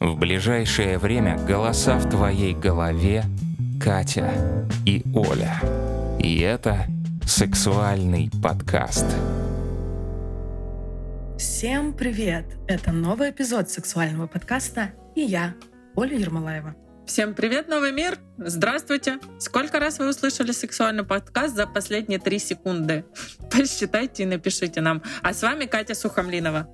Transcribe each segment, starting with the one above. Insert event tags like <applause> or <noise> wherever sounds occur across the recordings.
В ближайшее время голоса в твоей голове Катя и Оля. И это сексуальный подкаст. Всем привет! Это новый эпизод сексуального подкаста и я, Оля Ермолаева. Всем привет, новый мир! Здравствуйте! Сколько раз вы услышали сексуальный подкаст за последние три секунды? <laughs> Посчитайте и напишите нам. А с вами Катя Сухомлинова.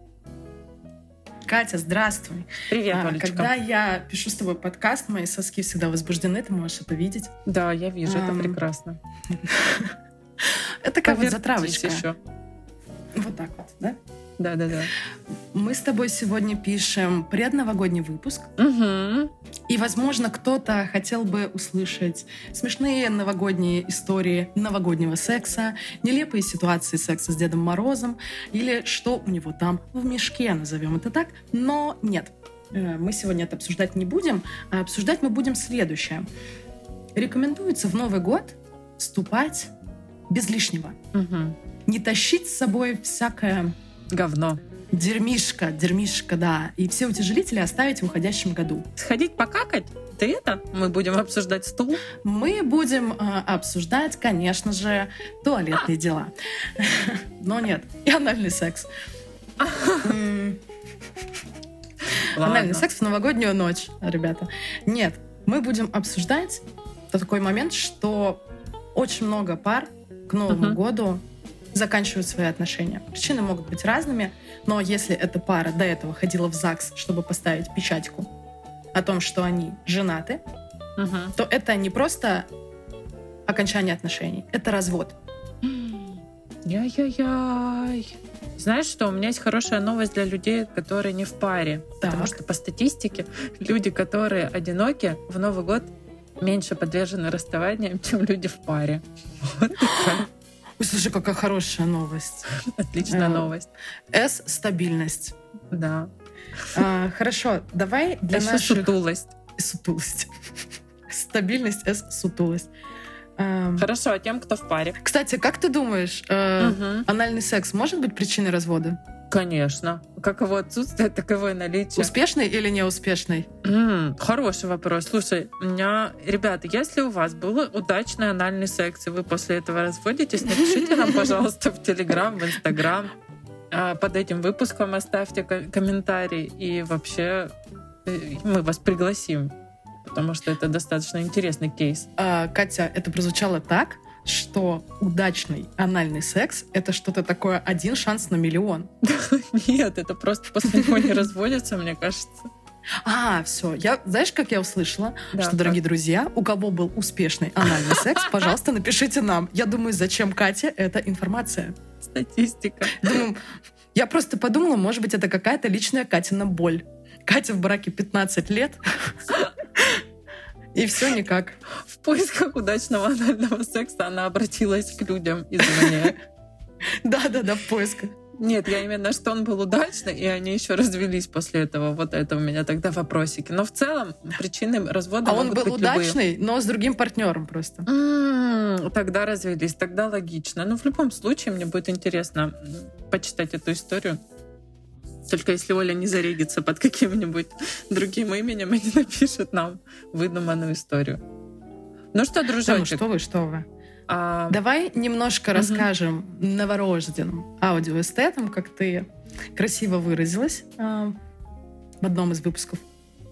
Катя, здравствуй. Привет, А, Олечка. Когда я пишу с тобой подкаст, мои соски всегда возбуждены, ты можешь это видеть. Да, я вижу, это прекрасно. <laughs> Это как вот затравочка. еще. Вот так вот, да? Да-да-да. Мы с тобой сегодня пишем предновогодний выпуск. Угу. И, возможно, кто-то хотел бы услышать смешные новогодние истории новогоднего секса, нелепые ситуации секса с Дедом Морозом или что у него там в мешке, назовем это так. Но нет, э, мы сегодня это обсуждать не будем, а обсуждать мы будем следующее. Рекомендуется в Новый год ступать без лишнего. Угу. Не тащить с собой всякое Говно. дерьмишко, дерьмишко, да, и все утяжелители оставить в уходящем году. Сходить покакать? Ты это? Мы будем обсуждать стул? Мы будем э, обсуждать, конечно же, туалетные дела. Но нет, и анальный секс. Анальный секс в новогоднюю ночь, ребята. Нет, мы будем обсуждать такой момент, что очень много пар к Новому году заканчивают свои отношения. Причины могут быть разными, но если эта пара до этого ходила в ЗАГС, чтобы поставить печатку о том, что они женаты, Мгм. то это не просто окончание отношений, это развод. Яй-яй-яй. Знаешь что, у меня есть хорошая новость для людей, которые не в паре. Потому Так. что по статистике люди, которые одиноки, в Новый год меньше подвержены расставаниям, <laughs> чем люди в паре. Вот слушай, какая хорошая новость. отличная Э, новость. С — стабильность. Да. А, хорошо, давай для Еще наших... сутулость. Сутулость. Стабильность, С — сутулость. Эм, Хорошо, а тем, кто в паре? Кстати, как ты думаешь, э, Мгм. анальный секс может быть причиной развода? Конечно. Как его отсутствие, так его и наличие. Успешный или неуспешный? М, Хороший вопрос. Слушай, у меня, ребята, если у вас был удачный анальный секс, и вы после этого разводитесь, напишите нам, пожалуйста, в Телеграм, в Инстаграм. А, Под этим выпуском оставьте ко- комментарий, и вообще э, мы вас пригласим, потому что это достаточно интересный кейс. А, Катя, это прозвучало так, что удачный анальный секс — это что-то такое один шанс на миллион. <laughs> Нет, это просто после него не разводятся, мне кажется. А, все. Я, знаешь, как я услышала? Да, что, дорогие друзья, у кого был успешный анальный секс, пожалуйста, напишите нам. Я думаю, зачем Кате эта информация? Статистика. Думаю, я просто подумала, может быть, это какая-то личная Катина боль. Катя в браке 15 лет, <laughs> и все никак. В поисках удачного анального секса она обратилась к людям извне. Да-да-да, в поисках. Нет, я именно, что он был удачный, и они еще развелись после этого. Вот это у меня тогда вопросики. Но в целом причины развода А он был быть любые. удачный, но с другим партнером просто. М, Тогда развелись, тогда логично. Но в любом случае мне будет интересно почитать эту историю. Только если Оля не зарегится под каким-нибудь другим именем и не напишет нам выдуманную историю. Ну что, Да ну дружочек, что вы, что вы. а, Давай немножко Мгм. расскажем новорожденным аудиоэстетам, как ты красиво выразилась а, в одном из выпусков.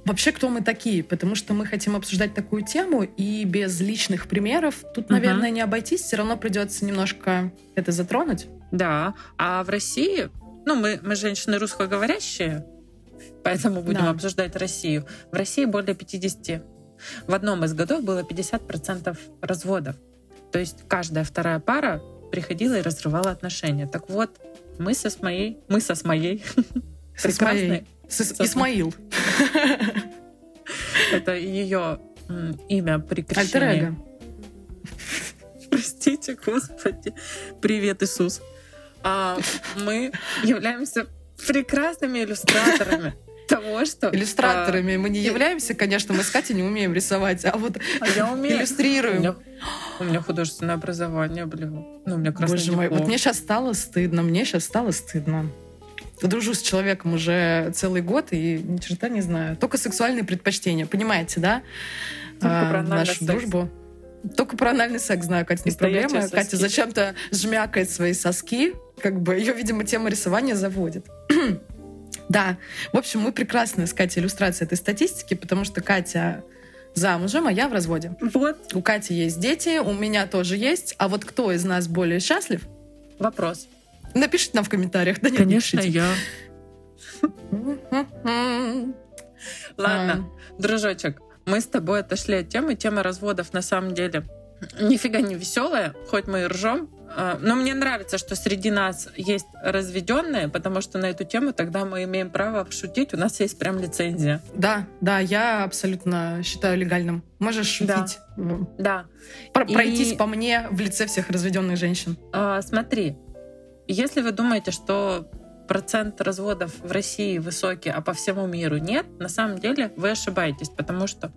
Вообще, кто мы такие? Потому что мы хотим обсуждать такую тему, и без личных примеров тут, Мгм. наверное, не обойтись. Все равно придется немножко это затронуть. Да, а в России, ну, мы, мы женщины русскоговорящие, поэтому будем Да. обсуждать Россию. В России более 50. В одном из годов было 50% разводов. То есть каждая вторая пара приходила и разрывала отношения. Так вот, мы со моей, мы со моей, С Исмаил. прекрасной, С- Исмаил. это ее имя при крещении. Простите, Господи. Привет, Иисус. А, мы являемся прекрасными иллюстраторами <laughs> того, что... Иллюстраторами мы не являемся, конечно, мы с Катей не умеем рисовать, а вот А я умею. У иллюстрируем. меня, у меня художественное образование, блин. Ну, у меня красный Боже мой, вот мне сейчас стало стыдно, мне сейчас стало стыдно. дружу с человеком уже целый год и ни черта не знаю. Только сексуальные предпочтения, понимаете, да? Только А, нашу секс. дружбу. Только про анальный секс знаю, Катя, не проблема. соски. Катя зачем-то жмякает свои соски. Как бы ее, видимо, тема рисования заводит. <clears throat> да. В общем, мы прекрасная с Катей иллюстрация этой статистики, потому что Катя замужем, а я в разводе. Вот У Кати есть дети, у меня тоже есть. А вот кто из нас более счастлив? вопрос. Напишите нам в комментариях. Да нет, не Конечно, пишите. я. <laughs> М-м-м. Ладно, дружочек, мы с тобой отошли от темы. Тема разводов на самом деле нифига не веселая, хоть мы и ржем. А, Но мне нравится, что среди нас есть разведенные, потому что на эту тему тогда мы имеем право шутить. У нас есть прям лицензия. Да, да, я абсолютно считаю легальным. Можешь Да. шутить. М. Да. Про- И- Пройтись по мне в лице всех разведенных женщин. А, смотри, если вы думаете, что процент разводов в России высокий, а по всему миру нет, на самом деле вы ошибаетесь, потому что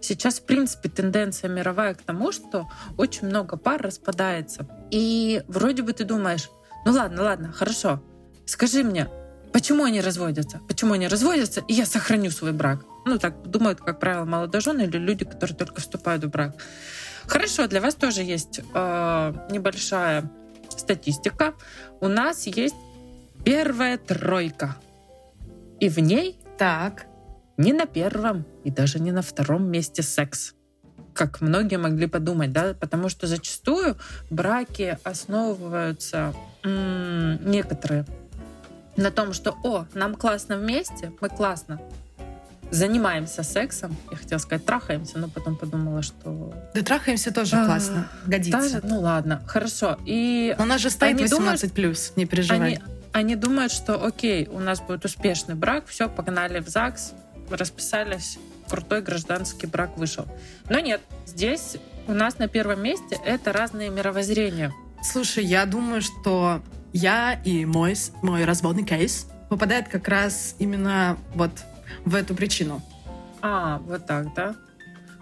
сейчас, в принципе, тенденция мировая к тому, что очень много пар распадается. И вроде бы ты думаешь, ну ладно, ладно, хорошо, скажи мне, почему они разводятся? Почему они разводятся, и я сохраню свой брак? Ну, так думают, как правило, молодожены или люди, которые только вступают в брак. Хорошо, для вас тоже есть э, небольшая статистика. У нас есть первая тройка. И в ней Так. не на первом и даже не на втором месте секс. Как многие могли подумать, да, потому что зачастую браки основываются м, некоторые на том, что, о, нам классно вместе, мы классно занимаемся сексом. Я хотела сказать трахаемся, но потом подумала, что Да трахаемся тоже А, классно. Годится. даже, ну ладно, хорошо. И Но у нас же стоит Они думают- 18 плюс, не переживай. они, они думают, что окей, у нас будет успешный брак, все, погнали в ЗАГС, расписались, крутой гражданский брак вышел. Но нет, здесь у нас на первом месте это разные мировоззрения. Слушай, я думаю, что я и мой, мой разводный кейс попадает как раз именно вот в эту причину. А, вот так, да?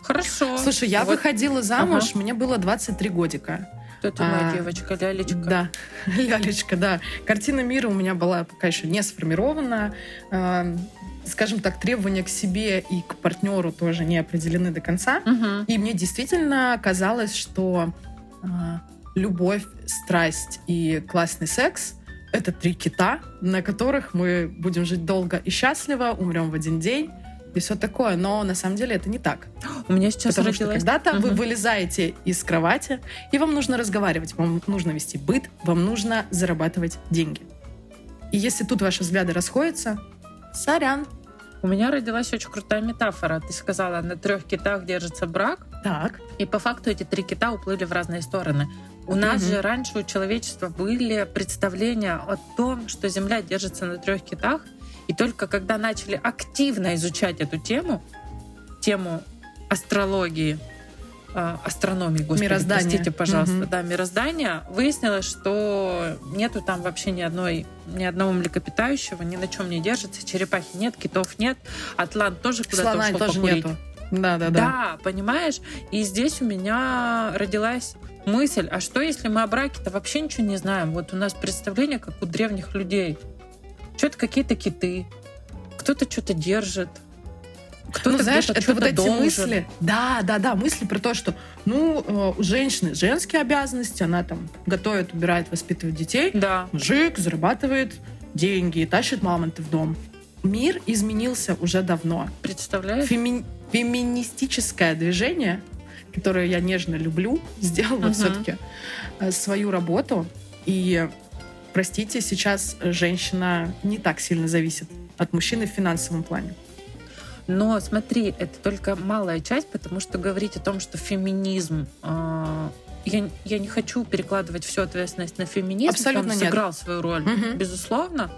Хорошо. Слушай, я Вот выходила замуж, мне было 23 годика. Кто ты, моя а, девочка, лялечка. Да, <laughs> лялечка, да. Картина мира у меня была пока еще не сформирована. Эм, Скажем так, требования к себе и к партнеру тоже не определены до конца. Мгм. И мне действительно казалось, что а, любовь, страсть и классный секс — это три кита, на которых мы будем жить долго и счастливо, умрем в один день и все такое. Но на самом деле это не так. У меня сейчас Потому что родилась... когда-то вы Мгм. вылезаете из кровати, и вам нужно разговаривать, вам нужно вести быт, вам нужно зарабатывать деньги. И если тут ваши взгляды расходятся, сорян. У меня родилась очень крутая метафора. Ты сказала, на трех китах держится брак, Так, И по факту эти три кита уплыли в разные стороны. У нас Мгм. же раньше у человечества были представления о том, что Земля держится на трех китах. И только когда начали активно изучать эту тему, тему астрологии, э, астрономии, господи, Мироздания. простите, пожалуйста, Мгм. да, мироздания, выяснилось, что нету там вообще ни одной, ни одного млекопитающего, ни на чем не держится, черепахи нет, китов нет, атлант тоже куда-то ушел тоже покурить. нету. Да, да, да. Да, понимаешь? И здесь у меня родилась мысль, а что если мы о браке-то вообще ничего не знаем? Вот у нас представление, как у древних людей. Что-то какие-то киты, кто-то что-то держит, кто-то ну, знаешь, это вот эти должен. мысли. Да, да, да, мысли про то, что, ну, э, у женщины женские обязанности, она там готовит, убирает, воспитывает детей. Да. Мужик зарабатывает деньги и тащит мамонты в дом. Мир изменился уже давно. Представляешь? Феми- феминистическое движение, которое я нежно люблю, <laughs> сделало Мгм. все-таки свою работу. И, простите, сейчас женщина не так сильно зависит от мужчины в финансовом плане. Но смотри, это только малая часть, потому что говорить о том, что феминизм... э, я, я не хочу перекладывать всю ответственность на феминизм. Абсолютно Он нет. сыграл свою роль, Мгм. безусловно.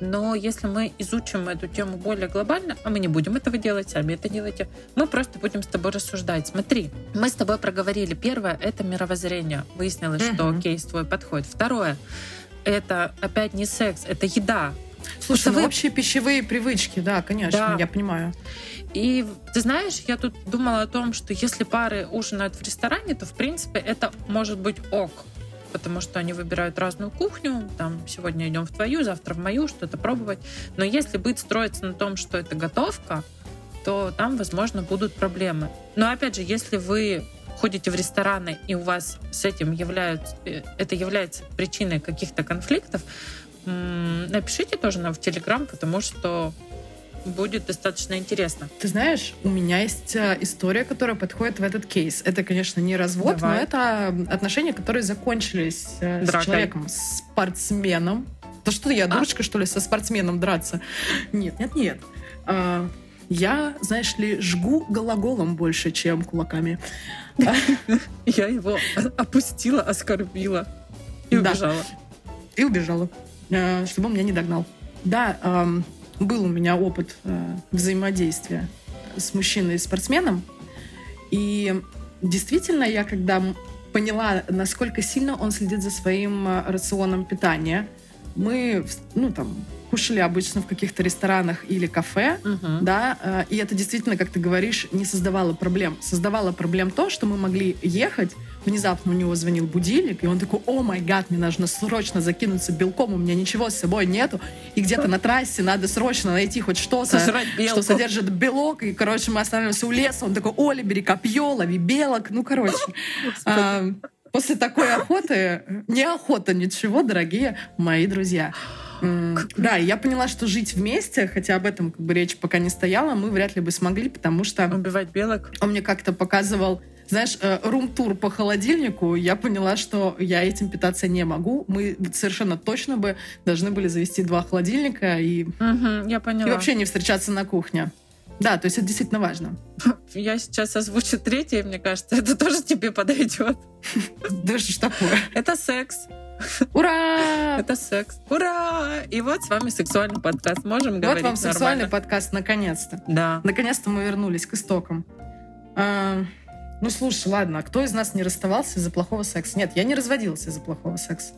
Но если мы изучим эту тему более глобально, а мы не будем этого делать, сами это делайте, мы просто будем с тобой рассуждать. Смотри, мы с тобой проговорили. Первое — это мировоззрение. Выяснилось, что Мгм. кейс твой подходит. Второе — это опять не секс, это еда. Слушай, ну, Вкусовые- общие пищевые привычки, да, конечно, Да. я понимаю. И ты знаешь, я тут думала о том, что если пары ужинают в ресторане, то в принципе это может быть ок. потому что они выбирают разную кухню. Там сегодня идем в твою, завтра в мою, что-то пробовать. Но если быть строиться на том, что это готовка, то там, возможно, будут проблемы. Но опять же, если вы ходите в рестораны и у вас с этим являются, э, это является причиной каких-то конфликтов, напишите тоже нам в Телеграм, потому что будет достаточно интересно. Ты знаешь, у меня есть э, история, которая подходит в этот кейс. Это, конечно, не развод, Давай. но это отношения, которые закончились э, Дракой. с человеком, спортсменом. Да что я, а? дурочка, что ли, со спортсменом драться? Нет, нет, нет. Я, знаешь ли, жгу гологолом больше, чем кулаками. <laughs> Я его опустила, оскорбила и убежала. И убежала, э, чтобы он меня не догнал. Да, был у меня опыт э, взаимодействия с мужчиной-спортсменом. И действительно, я когда поняла, насколько сильно он следит за своим э, рационом питания, мы, ну, там, кушали обычно в каких-то ресторанах или кафе, uh-huh. да, э, и это действительно, как ты говоришь, не создавало проблем. Создавало проблем то, что мы могли ехать, внезапно у него звонил будильник, и он такой, о май гад, мне нужно срочно закинуться белком, у меня ничего с собой нету, и где-то на трассе надо срочно найти хоть что-то, что содержит белок, и, короче, мы останавливаемся у леса, он такой, Оля, бери копье, лови белок, ну, короче. <laughs> А, после такой охоты, неохота ничего, дорогие мои друзья. Да, я поняла, что жить вместе, хотя об этом как бы речь пока не стояла, мы вряд ли бы смогли, потому что... Убивать белок? Он мне как-то показывал знаешь, э, рум-тур по холодильнику, я поняла, что я этим питаться не могу. Мы совершенно точно бы должны были завести два холодильника и, угу, я поняла. и вообще не встречаться на кухне. Да, то есть это действительно важно. Я сейчас озвучу третье, мне кажется, это тоже тебе подойдет. <laughs> Да что такое? Это секс. Ура! Это секс. Ура! И вот с вами сексуальный подкаст. Можем говорить Вот вам сексуальный подкаст, наконец-то. Да. Наконец-то мы вернулись к истокам. А, ну, слушай, ладно, а кто из нас не расставался из-за плохого секса? Нет, я не разводился из-за плохого секса.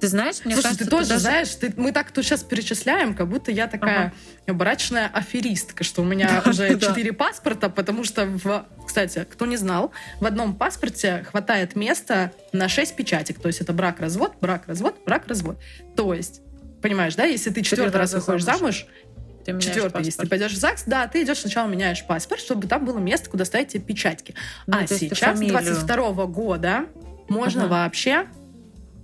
Ты знаешь, мне Слушай, кажется, ты тоже ты даже... знаешь, ты, мы так тут сейчас перечисляем, как будто я такая ага. брачная аферистка, что у меня <laughs> уже четыре паспорта, потому что, в, кстати, кто не знал, в одном паспорте хватает места на шесть печатек. То есть это брак-развод, брак-развод, брак-развод. То есть, понимаешь, да, если ты четвертый раз выходишь замуж, ты четвертый, если ты пойдешь в ЗАГС, да, ты идешь сначала меняешь паспорт, чтобы там было место, куда ставить тебе печатки. Ну, а сейчас, 22 года, можно ага. вообще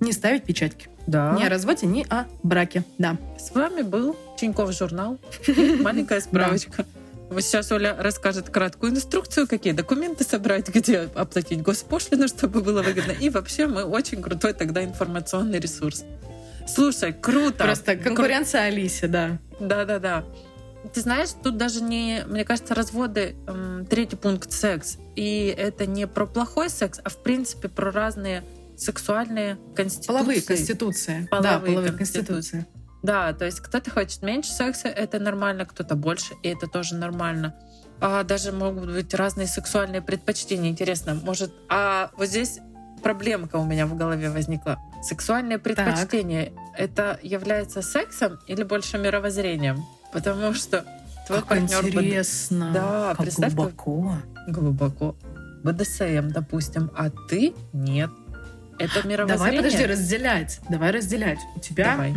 не ставить печатки. Да. Не о разводе, не о браке. Да. С вами был Тиньков журнал. <laughs> Маленькая справочка. Вот сейчас Оля расскажет краткую инструкцию, какие документы собрать, где оплатить госпошлину, чтобы было выгодно. И вообще мы очень крутой тогда информационный ресурс. Слушай, круто. Просто конкуренция Кру... Алисе, да. Да-да-да. Ты знаешь, тут даже не, мне кажется, разводы, эм, третий пункт секс. И это не про плохой секс, а в принципе про разные сексуальные конституции. Половые конституции. Половые да, половые конституции. конституции. Да, то есть кто-то хочет меньше секса, это нормально, кто-то больше, и это тоже нормально. А даже могут быть разные сексуальные предпочтения. Интересно, может, а вот здесь проблемка у меня в голове возникла. Сексуальные предпочтения так. это является сексом или больше мировоззрением? Потому что твой как партнер интересно, под... да, как глубоко, глубоко. БДСМ, допустим, а ты нет. Это мировоззрение. Давай, подожди, разделять. Давай разделять. У тебя, Давай.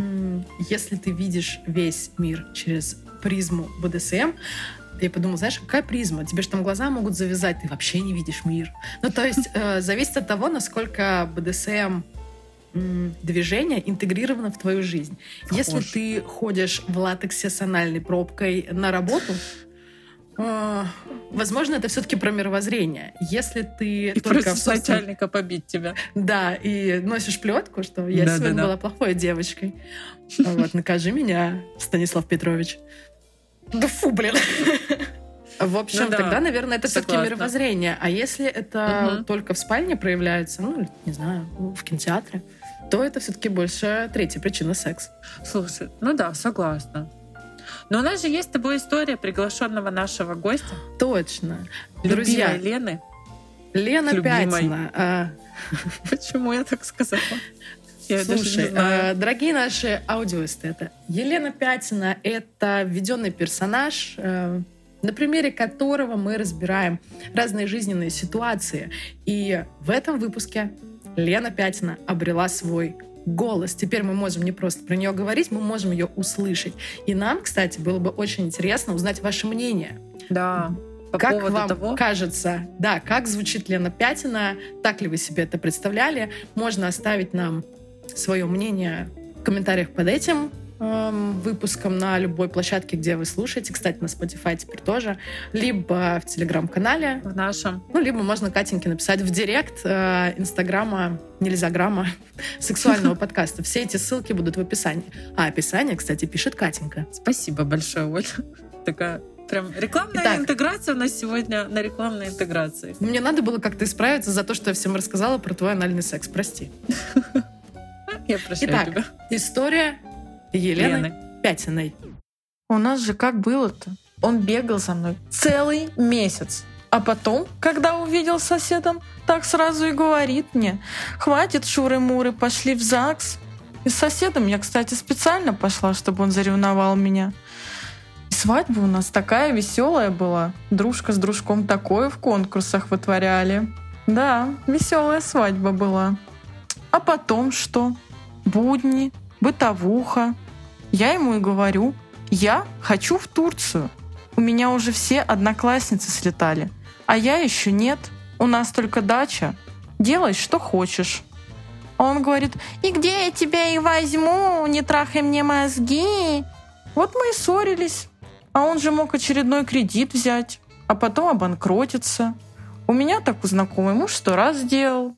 если ты видишь весь мир через призму БДСМ, я подумала, знаешь, какая призма? Тебе же там глаза могут завязать, ты вообще не видишь мир. Ну, то есть, э, зависит от того, насколько БДСМ движение интегрировано в твою жизнь. Похож. Если ты ходишь в латексе с анальной пробкой на работу, возможно, это все-таки про мировоззрение. Если ты и только просишь собствен... начальника побить тебя. Да, и носишь плетку, что я да, сегодня да, была плохой девочкой. Вот, накажи меня, Станислав Петрович. Да фу, блин. В общем, ну, да. тогда, наверное, это все-таки мировоззрение. А если это угу. только в спальне проявляется, ну, не знаю, в кинотеатре, то это все-таки больше третья причина секс. Слушай, ну да, согласна. Но у нас же есть с тобой история приглашенного нашего гостя. Точно. Друзья Лены. Лена Любимой. Пятина. А... <laughs> Почему я так сказала? Я Слушай, э, дорогие наши аудиоэстеты, Елена Пятина — это введенный персонаж, э, на примере которого мы разбираем разные жизненные ситуации. И в этом выпуске Лена Пятина обрела свой голос. Теперь мы можем не просто про нее говорить, мы можем ее услышать. И нам, кстати, было бы очень интересно узнать ваше мнение. Да. По как вам того, кажется, да, как звучит Лена Пятина, так ли вы себе это представляли? Можно оставить нам свое мнение в комментариях под этим эм, выпуском на любой площадке, где вы слушаете. Кстати, на Spotify теперь тоже. Либо в Телеграм-канале. в нашем Ну, либо можно Катеньке написать в директ э, Инстаграма, нельзя грамма, <laughs> сексуального подкаста. Все эти ссылки будут в описании. А описание, кстати, пишет Катенька. Спасибо большое, Оля. <laughs> Такая прям рекламная Итак. интеграция у нас сегодня на рекламной интеграции. Мне надо было как-то исправиться за то, что я всем рассказала про твой анальный секс. Прости. <laughs> Я прощаю Итак, тебя. История Елены Лены. Пятиной. У нас же как было-то? Он бегал за мной целый месяц. А потом, когда увидел соседом, так сразу и говорит мне, хватит шуры-муры, пошли в ЗАГС. И с соседом я, кстати, специально пошла, чтобы он заревновал меня. И свадьба у нас такая веселая была. Дружка с дружком такое в конкурсах вытворяли. Да, веселая свадьба была. А потом что? Будни, бытовуха. Я ему и говорю, я хочу в Турцию. У меня уже все одноклассницы слетали. А я еще нет. У нас только дача. Делай, что хочешь. А он говорит, и где я тебя и возьму? Не трахай мне мозги. Вот мы и ссорились. А он же мог очередной кредит взять, а потом обанкротиться. У меня так у знакомый муж сто раз сделал.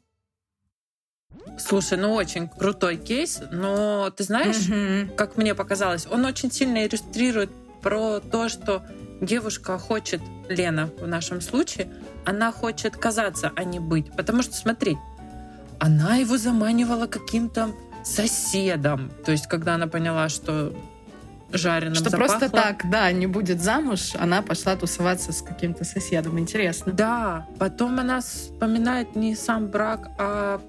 Слушай, ну очень крутой кейс, но ты знаешь, Мгм. как мне показалось, он очень сильно иллюстрирует про то, что девушка хочет, Лена в нашем случае, она хочет казаться, а не быть. Потому что, смотри, она его заманивала каким-то соседом. То есть, когда она поняла, что жареным Что запахло. просто так, да, не будет замуж, она пошла тусоваться с каким-то соседом. Интересно. Да, потом она вспоминает не сам брак, а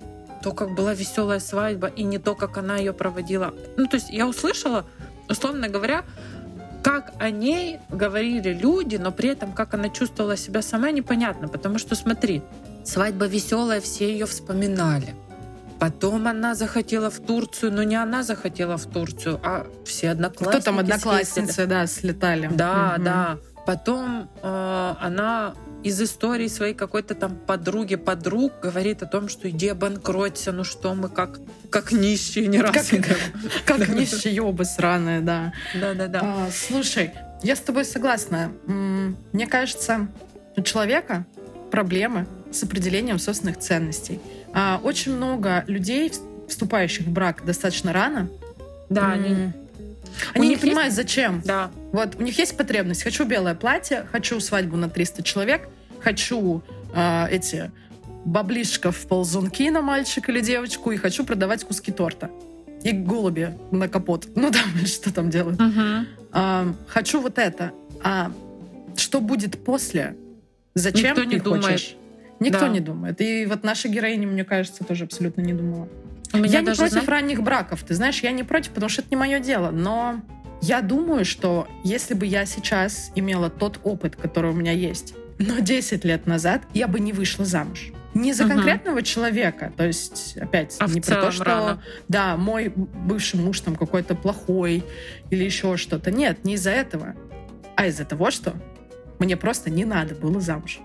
то, как была веселая свадьба, и не то, как она ее проводила. Ну, то есть я услышала, условно говоря, как о ней говорили люди, но при этом как она чувствовала себя сама, непонятно. Потому что, смотри, свадьба веселая, все ее вспоминали. Потом она захотела в Турцию, но не она захотела в Турцию, а все одноклассники Кто там одноклассницы, да, слетали. Да, Мгм. да. Потом э, она из истории своей какой-то там подруги, подруг говорит о том, что иди обанкроться, ну что мы как, как нищие не раз. Как- <laughs> Как нищеёбы сраные, да. Да-да-да. А, слушай, я с тобой согласна. Мне кажется, у человека проблемы с определением собственных ценностей. А, Очень много людей, вс- вступающих в брак достаточно рано, Да, они, они не них есть- понимают, зачем. да. Вот у них есть потребность. Хочу белое платье, хочу свадьбу на 300 человек, хочу а, эти баблишков ползунки на мальчика или девочку, и хочу продавать куски торта. И голуби на капот. <laughs> Ну там, или что там делают. Мгм. А, хочу вот это. А что будет после? Зачем Никто ты не думает. хочешь? Никто Да. не думает. И вот наша героиня, мне кажется, тоже абсолютно не думала. У меня я не даже, против знаешь, ранних браков, ты знаешь, я не против, потому что это не мое дело. Но я думаю, что если бы я сейчас имела тот опыт, который у меня есть, но 10 лет назад, я бы не вышла замуж. Не за Мгм. конкретного человека, то есть, опять, А не про то, что, рано. да, мой бывший муж там какой-то плохой или еще что-то. Нет, не из-за этого, а из-за того, что мне просто не надо было замуж.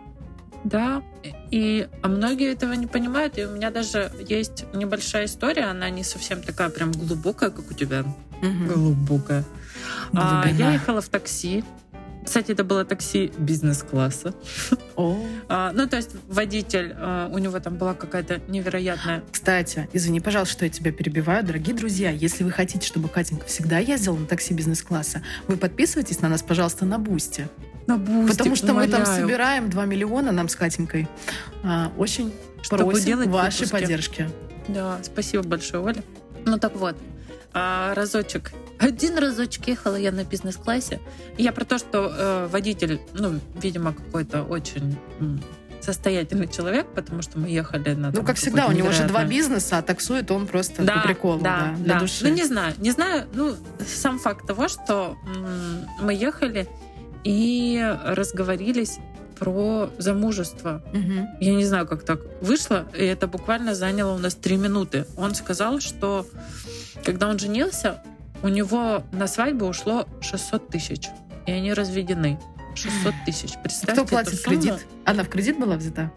Да, и а многие этого не понимают, и у меня даже есть небольшая история, она не совсем такая прям глубокая, как у тебя. Глубокая. А, я ехала в такси. Кстати, это было такси бизнес-класса. О. А, ну, то есть водитель, а, у него там была какая-то невероятная... Кстати, извини, пожалуйста, что я тебя перебиваю. Дорогие друзья, если вы хотите, чтобы Катенька всегда ездила на такси бизнес-класса, вы подписывайтесь на нас, пожалуйста, на Boosty. На Boosty, Потому что мы там умоляю. собираем 2 миллиона нам с Катенькой. А, очень Чтобы просим делать вашей выпуски. поддержки. Да, спасибо большое, Оля. Ну так вот, а, разочек. Один разочек ехала я на бизнес-классе. Я про то, что э, водитель, ну, видимо, какой-то очень состоятельный человек, потому что мы ехали на... Ну, там как всегда, у него же два бизнеса, а таксует он просто да, по приколу, да, да, для да. души. Ну, не знаю, не знаю. Ну, сам факт того, что мы ехали и разговорились про замужество. Мгм. Я не знаю, как так вышло, и это буквально заняло у нас три минуты. Он сказал, что когда он женился, у него на свадьбу ушло 600 тысяч, и они разведены. 600 тысяч. Представьте Кто платит кредит? Она в кредит была взята?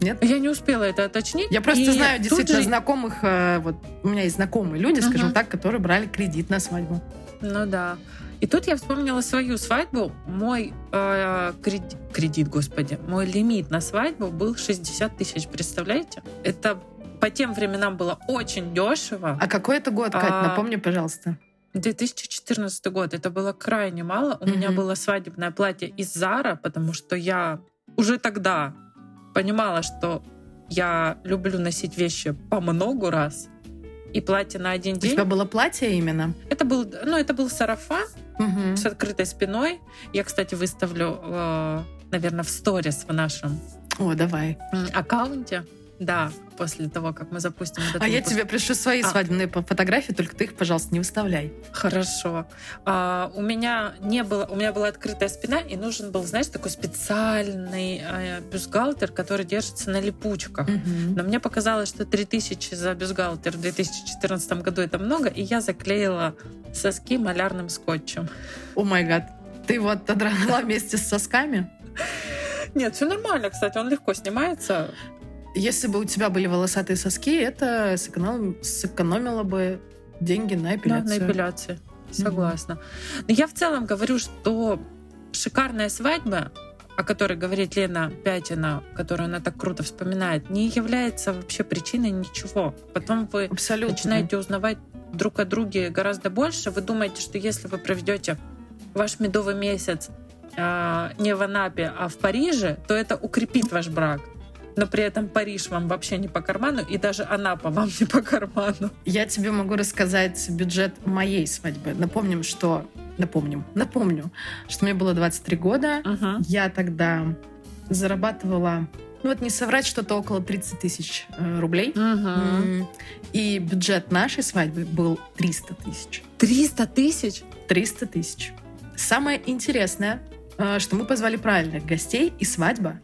Нет? Я не успела это уточнить. Я просто и знаю действительно же- знакомых, э, вот у меня есть знакомые люди, скажем Мгм. так, которые брали кредит на свадьбу. Ну да. И тут я вспомнила свою свадьбу. Мой э, кредит, кредит, господи, мой лимит на свадьбу был 60 тысяч. Представляете? Это по тем временам было очень дешево. А какой это год, Кать? А, Напомни, пожалуйста. 2014 год. Это было крайне мало. У меня Мгм. было свадебное платье из Зара, потому что я уже тогда понимала, что я люблю носить вещи по много раз. И платье на один У день. тебя было платье именно? Это был, ну, это был сарафан Мгм. с открытой спиной. Я, кстати, выставлю, наверное, в сторис в нашем О, давай. аккаунте. Да, после того, как мы запустим этот А я выпуск. тебе пришлю свои А. свадебные фотографии, только ты их, пожалуйста, не выставляй. Хорошо. А, у меня не было, у меня была открытая спина, и нужен был, знаешь, такой специальный э, бюстгальтер, который держится на липучках. Мгм. Но мне показалось, что 3000 за бюстгальтер в 2014 году это много, и я заклеила соски малярным скотчем. О май гад. Ты вот отдрала <laughs> вместе с сосками? Нет, все нормально, кстати, он легко снимается. Если бы у тебя были волосатые соски, это сэконом- сэкономило бы деньги на Да, эпиляцию. на эпиляции. Согласна. Но я в целом говорю, что шикарная свадьба, о которой говорит Лена Пятина, которую она так круто вспоминает, не является вообще причиной ничего. Потом вы Абсолютно. начинаете узнавать друг о друге гораздо больше. Вы думаете, что если вы проведете ваш медовый месяц а, не в Анапе, а в Париже, то это укрепит ваш брак. Но при этом Париж вам вообще не по карману, и даже Анапа вам не по карману. Я тебе могу рассказать бюджет моей свадьбы. Напомним, что... Напомним. Напомню, что мне было 23 года. Мгм. Я тогда зарабатывала, ну вот не соврать, что-то около 30 тысяч э, рублей. М, И бюджет нашей свадьбы был 300 тысяч. 300 тысяч? 300 тысяч. Самое интересное, э, что мы позвали правильных гостей, и свадьба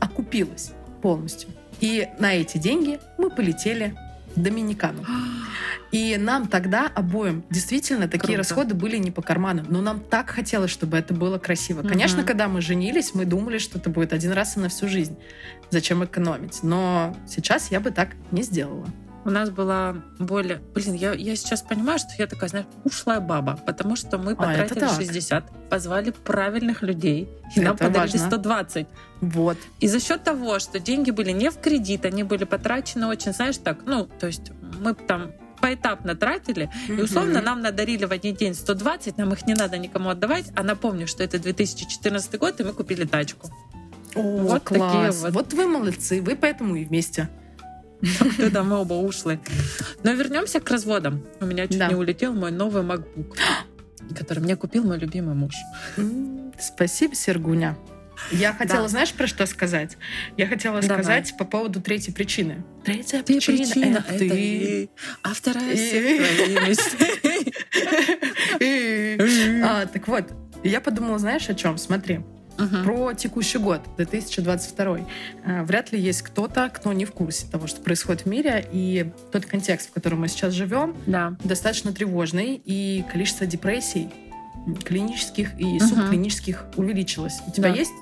окупилась полностью. И на эти деньги мы полетели в Доминикану. <gasps> И нам тогда обоим действительно такие Круто. расходы были не по карману. Но нам так хотелось, чтобы это было красиво. Мгм. Конечно, когда мы женились, мы думали, что это будет один раз и на всю жизнь. Зачем экономить? Но сейчас я бы так не сделала. У нас была более... Блин, я, я сейчас понимаю, что я такая, знаешь, ушлая баба, потому что мы А, потратили так. 60, позвали правильных людей, и нам Это подарили важно. 120. Вот. И за счет того, что деньги были не в кредит, они были потрачены очень, знаешь, так, ну, то есть мы там поэтапно тратили, и условно нам надарили в один день 120, нам их не надо никому отдавать, а напомню, что это 2014 год, и мы купили тачку. О, Вот такие класс. вот. Вот вы молодцы, вы поэтому и вместе. <laughs> Когда мы оба ушлые. Но вернемся к разводам. У меня чуть Да. не улетел мой новый MacBook, <gasps> который мне купил мой любимый муж. Спасибо, Сергуня. Я хотела, Да. знаешь, про что сказать? Я хотела Давай. сказать по поводу третьей причины. Третья Ты причина, причина, это ты. ты, а вторая И-. <laughs> <laughs> А, Так вот, я подумала, знаешь, о чем? Смотри, Мгм. про текущий год, 2022. А, Вряд ли есть кто-то, кто не в курсе того, что происходит в мире, и тот контекст, в котором мы сейчас живем, Да. достаточно тревожный, и количество депрессий клинических и Мгм. субклинических увеличилось. У тебя Да. есть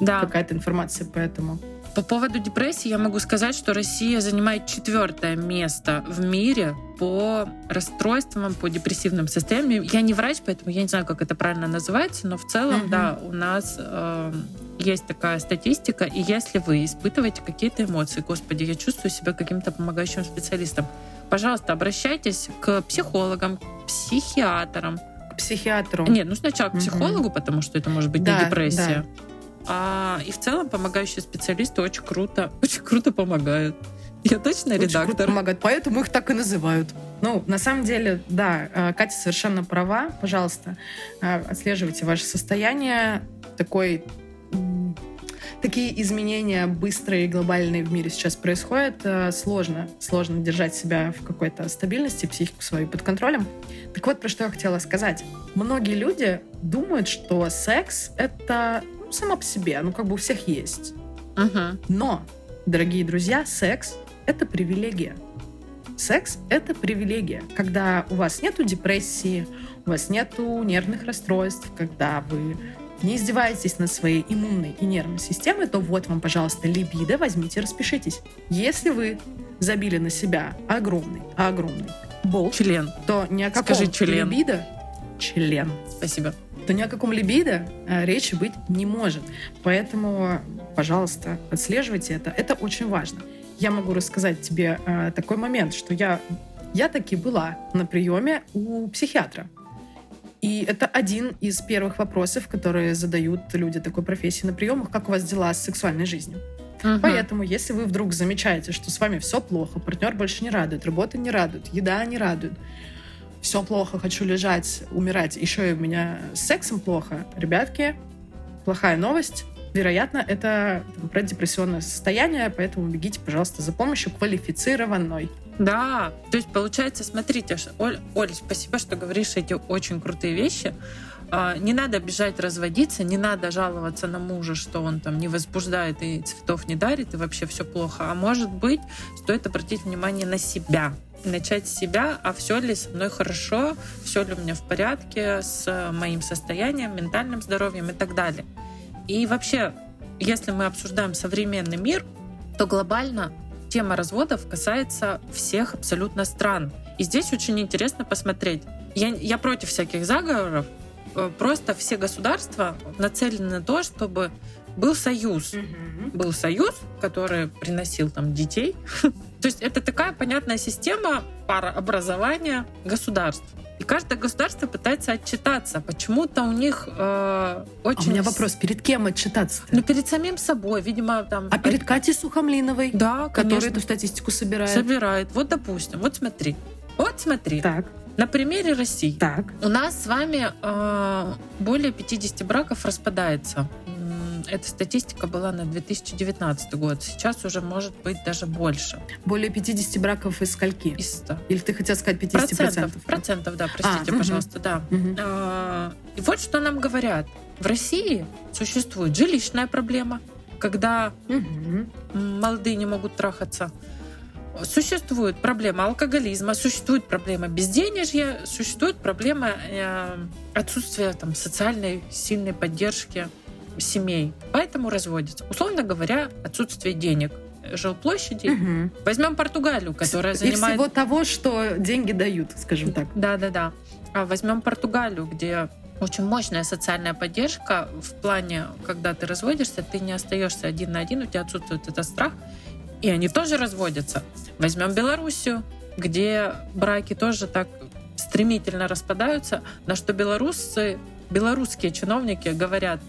Да. какая-то информация по этому? По поводу депрессии я могу сказать, что Россия занимает четвертое место в мире по расстройствам, по депрессивным состояниям. Я не врач, поэтому я не знаю, как это правильно называется, но в целом, Мгм. да, у нас э, есть такая статистика, и если вы испытываете какие-то эмоции, господи, я чувствую себя каким-то помогающим специалистом, пожалуйста, обращайтесь к психологам, к психиатрам. К психиатру. Нет, ну сначала к психологу, потому что это может быть Да, не депрессия. А, и в целом помогающие специалисты очень круто, очень круто помогают. Я точно Очень круто редактор. помогает, поэтому их так и называют. Ну, на самом деле, да, э, Катя совершенно права. Пожалуйста, э, отслеживайте ваше состояние. Такой Такие изменения быстрые и глобальные в мире сейчас происходят. Э, Сложно, сложно держать себя в какой-то стабильности, психику свою под контролем. Так вот, про что я хотела сказать. Многие люди думают, что секс — это ну, сама по себе, ну, как бы у всех есть. Мгм. Но, дорогие друзья, секс — это привилегия. Секс — это привилегия. Когда у вас нету депрессии, у вас нету нервных расстройств, когда вы не издеваетесь над своей иммунной и нервной системой, то вот вам, пожалуйста, либидо, возьмите, распишитесь. Если вы забили на себя огромный, огромный болт, Член. то ни о каком Скажи член. либидо, член, Спасибо. То ни о каком либидо э, речи быть не может. Поэтому, пожалуйста, отслеживайте это. Это очень важно. Я могу рассказать тебе э, такой момент, что я, я таки была на приеме у психиатра. И это один из первых вопросов, которые задают люди такой профессии на приемах, как у вас дела с сексуальной жизнью. Мгм. Поэтому, если вы вдруг замечаете, что с вами все плохо, партнер больше не радует, работа не радует, еда не радует, все плохо, хочу лежать, умирать, еще и у меня с сексом плохо, ребятки, плохая новость. Вероятно, это там, преддепрессионное состояние, поэтому бегите, пожалуйста, за помощью квалифицированной. Да, то есть получается, смотрите, Оль, Оль, спасибо, что говоришь эти очень крутые вещи. А, Не надо бежать разводиться, не надо жаловаться на мужа, что он там не возбуждает и цветов не дарит, и вообще все плохо. А может быть, стоит обратить внимание на себя. Начать с себя, а все ли со мной хорошо, все ли у меня в порядке с моим состоянием, ментальным здоровьем и так далее. И вообще, если мы обсуждаем современный мир, то глобально тема разводов касается всех абсолютно стран. И здесь очень интересно посмотреть. Я, я против всяких заговоров. Э, Просто все государства нацелены на то, чтобы был союз. Был союз, который приносил там детей. <laughs> То есть это такая понятная система парообразования государств. И каждое государство пытается отчитаться. Почему-то у них э, А очень... у меня вопрос, перед кем отчитаться Ну, перед самим собой, видимо, там... А перед Катей Сухомлиновой, Да, которая эту статистику собирает. собирает. Вот, допустим, вот смотри. Вот смотри, Так, на примере России. так. У нас с вами э, более 50 браков распадается. Эта статистика была на 2019 год. Сейчас уже может быть даже больше. Более 50 браков из скольки? Из 100. Или ты хотел сказать 50%? Процентов. Процентов, да, простите, А, пожалуйста, да. Мгм. А, И вот что нам говорят. В России существует жилищная проблема, когда м, молодые не могут трахаться. Существует проблема алкоголизма, существует проблема безденежья, существует проблема э, отсутствия там, социальной сильной поддержки семей. Поэтому разводятся. Условно говоря, отсутствие денег, жилплощади. Мгм. Возьмем Португалию, которая И занимает... всего того, что деньги дают, скажем так. Да, да, да. А возьмем Португалию, где очень мощная социальная поддержка в плане, когда ты разводишься, ты не остаешься один на один, у тебя отсутствует этот страх, и они тоже разводятся. Возьмем Белоруссию, где браки тоже так стремительно распадаются, на что белорусы, белорусские чиновники говорят,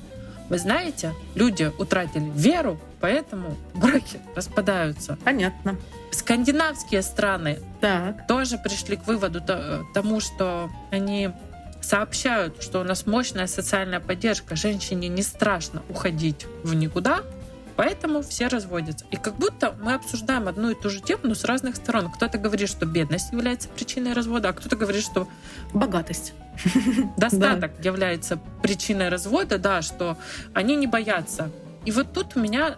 вы знаете, люди утратили веру, поэтому браки распадаются. Понятно. Скандинавские страны Так. тоже пришли к выводу то- тому, что они сообщают, что у нас мощная социальная поддержка, женщине не страшно уходить в никуда, поэтому все разводятся. И как будто мы обсуждаем одну и ту же тему, но с разных сторон. Кто-то говорит, что бедность является причиной развода, а кто-то говорит, что Богатость. <laughs> достаток является причиной развода, да, что они не боятся. И вот тут у меня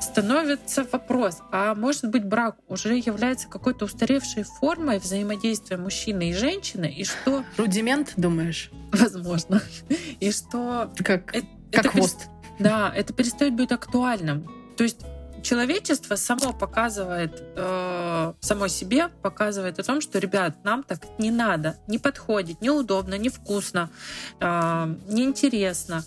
становится вопрос, а может быть брак уже является какой-то устаревшей формой взаимодействия мужчины и женщины, и что, Рудимент, думаешь? <laughs> возможно, и что Как, э- как это хвост. Да, это перестает быть актуальным. То есть человечество само показывает э, само себе, показывает о том, что, ребят, нам так не надо, не подходит, неудобно, невкусно, э, неинтересно.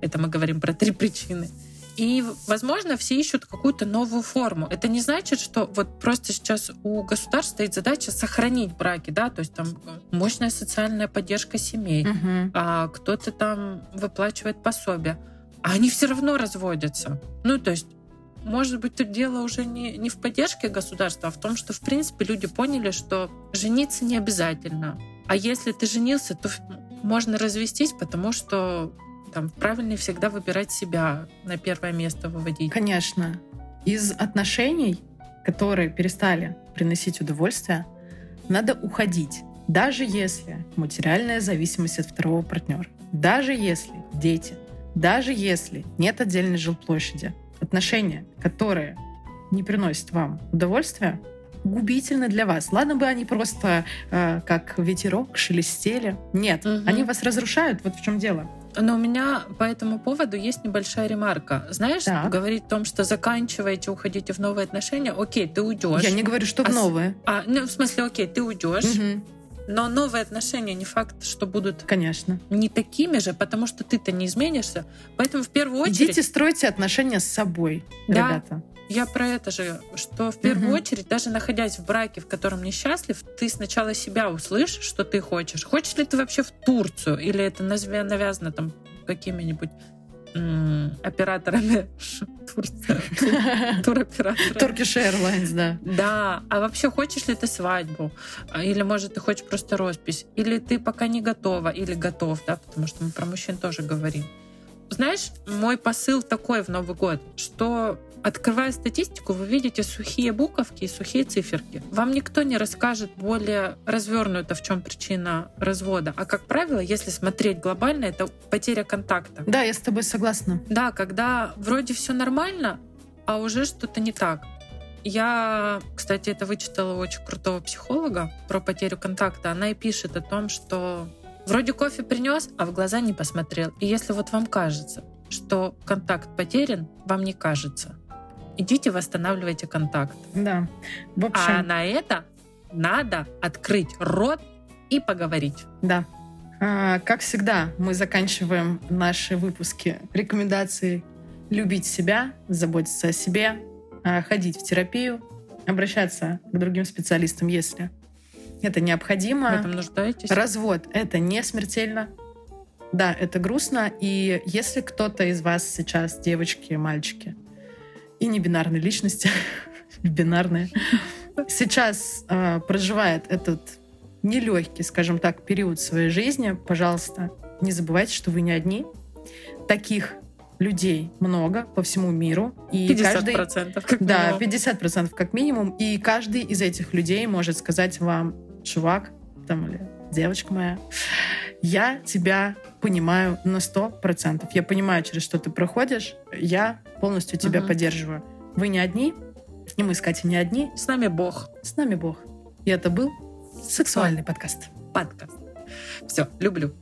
Это мы говорим про три причины. И, возможно, все ищут какую-то новую форму. Это не значит, что вот просто сейчас у государства стоит задача сохранить браки, да, то есть там мощная социальная поддержка семей, Мгм. а кто-то там выплачивает пособие, а они все равно разводятся. Ну, то есть, может быть, тут дело уже не, не в поддержке государства, а в том, что, в принципе, люди поняли, что жениться не обязательно. А если ты женился, то можно развестись, потому что там правильнее всегда выбирать себя, на первое место выводить. Конечно. Из отношений, которые перестали приносить удовольствие, надо уходить. Даже если материальная зависимость от второго партнера. Даже если дети. Даже если нет отдельной жилплощади, отношения, которые не приносят вам удовольствия, губительны для вас. Ладно бы они просто э, как ветерок шелестели. Нет, Мгм. они вас разрушают. Вот в чем дело. Но у меня по этому поводу есть небольшая ремарка. Знаешь, Так. говорить о том, что заканчиваете, уходите в новые отношения, окей, ты уйдешь. Я не говорю, что в А с- новые. А, ну, в смысле, окей, ты уйдешь, Мгм. Но новые отношения не факт, что будут Конечно. не такими же, потому что ты-то не изменишься. Поэтому в первую очередь Идите стройте отношения с собой, Да. ребята. я про это же, что в первую Мгм. очередь, даже находясь в браке, в котором несчастлив, ты сначала себя услышишь, что ты хочешь. Хочешь ли ты вообще в Турцию, или это навя- навязано там какими-нибудь операторами <laughs> Турция, туроператорами. Turkish Airlines, да. Да, а вообще хочешь ли ты свадьбу? А, Или, может, ты хочешь просто роспись? Или ты пока не готова, или готов, да, потому что мы про мужчин тоже говорим. Знаешь, мой посыл такой в Новый год, что открывая статистику, вы видите сухие буковки и сухие циферки. Вам никто не расскажет более развернуто, в чем причина развода. А как правило, если смотреть глобально, это потеря контакта. Да, я с тобой согласна. Да, когда вроде все нормально, а уже что-то не так. Я, кстати, это вычитала у очень крутого психолога про потерю контакта. Она и пишет о том, что вроде кофе принес, а в глаза не посмотрел. И если вот вам кажется, что контакт потерян, вам не кажется. Идите восстанавливайте контакт. Да. В А общем, на это надо открыть рот и поговорить. да. А, как всегда, мы заканчиваем наши выпуски рекомендацией любить себя, заботиться о себе, а, ходить в терапию, обращаться к другим специалистам, если это В необходимо. этом нуждаетесь? Развод — это не смертельно. Да, это грустно. И если кто-то из вас сейчас, девочки, мальчики, и не бинарные личности, <laughs> бинарные, сейчас э, проживает этот нелегкий, скажем так, период своей жизни, пожалуйста, не забывайте, что вы не одни. Таких людей много по всему миру. И 50% каждый... как Да, минимум. 50% как минимум. И каждый из этих людей может сказать вам, чувак, там, или девочка моя, я тебя понимаю на 100%. Я понимаю, через что ты проходишь. Я полностью тебя Мгм. поддерживаю. Вы не одни, и мы с Катей не одни. С нами Бог. С нами Бог. И это был сексуальный подкаст. Подкаст. Все, люблю.